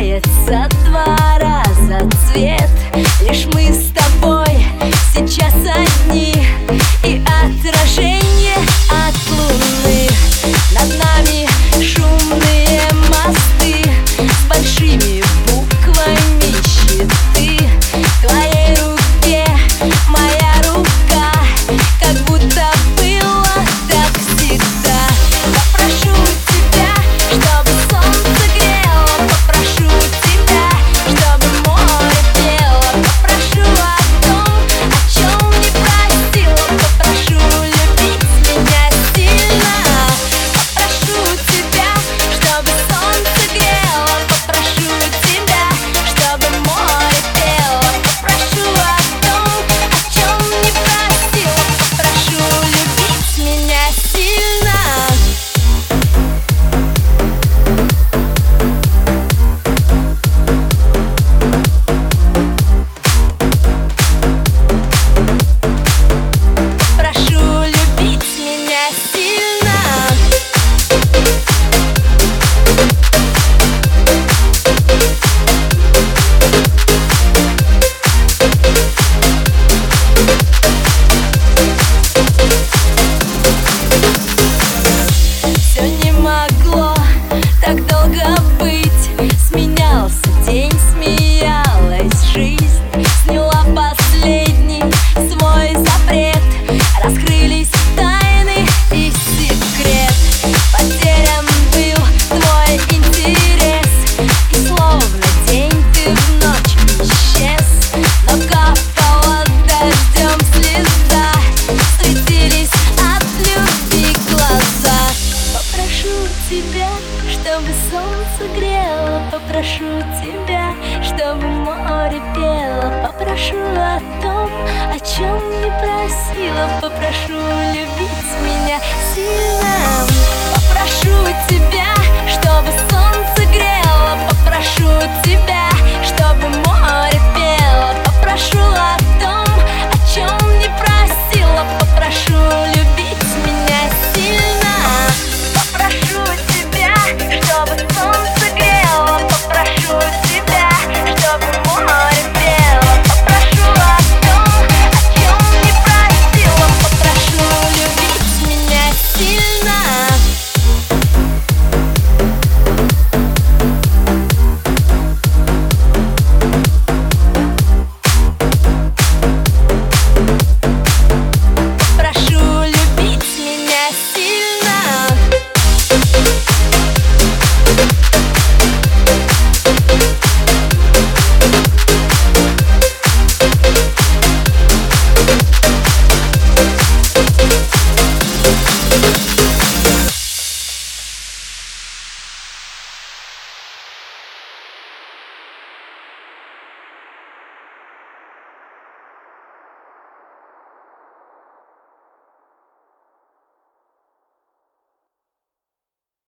меняется два раза цвет. чтобы солнце грело Попрошу тебя, чтобы море пело. Попрошу о том, о чем не просила. Попрошу любить меня сильно Попрошу тебя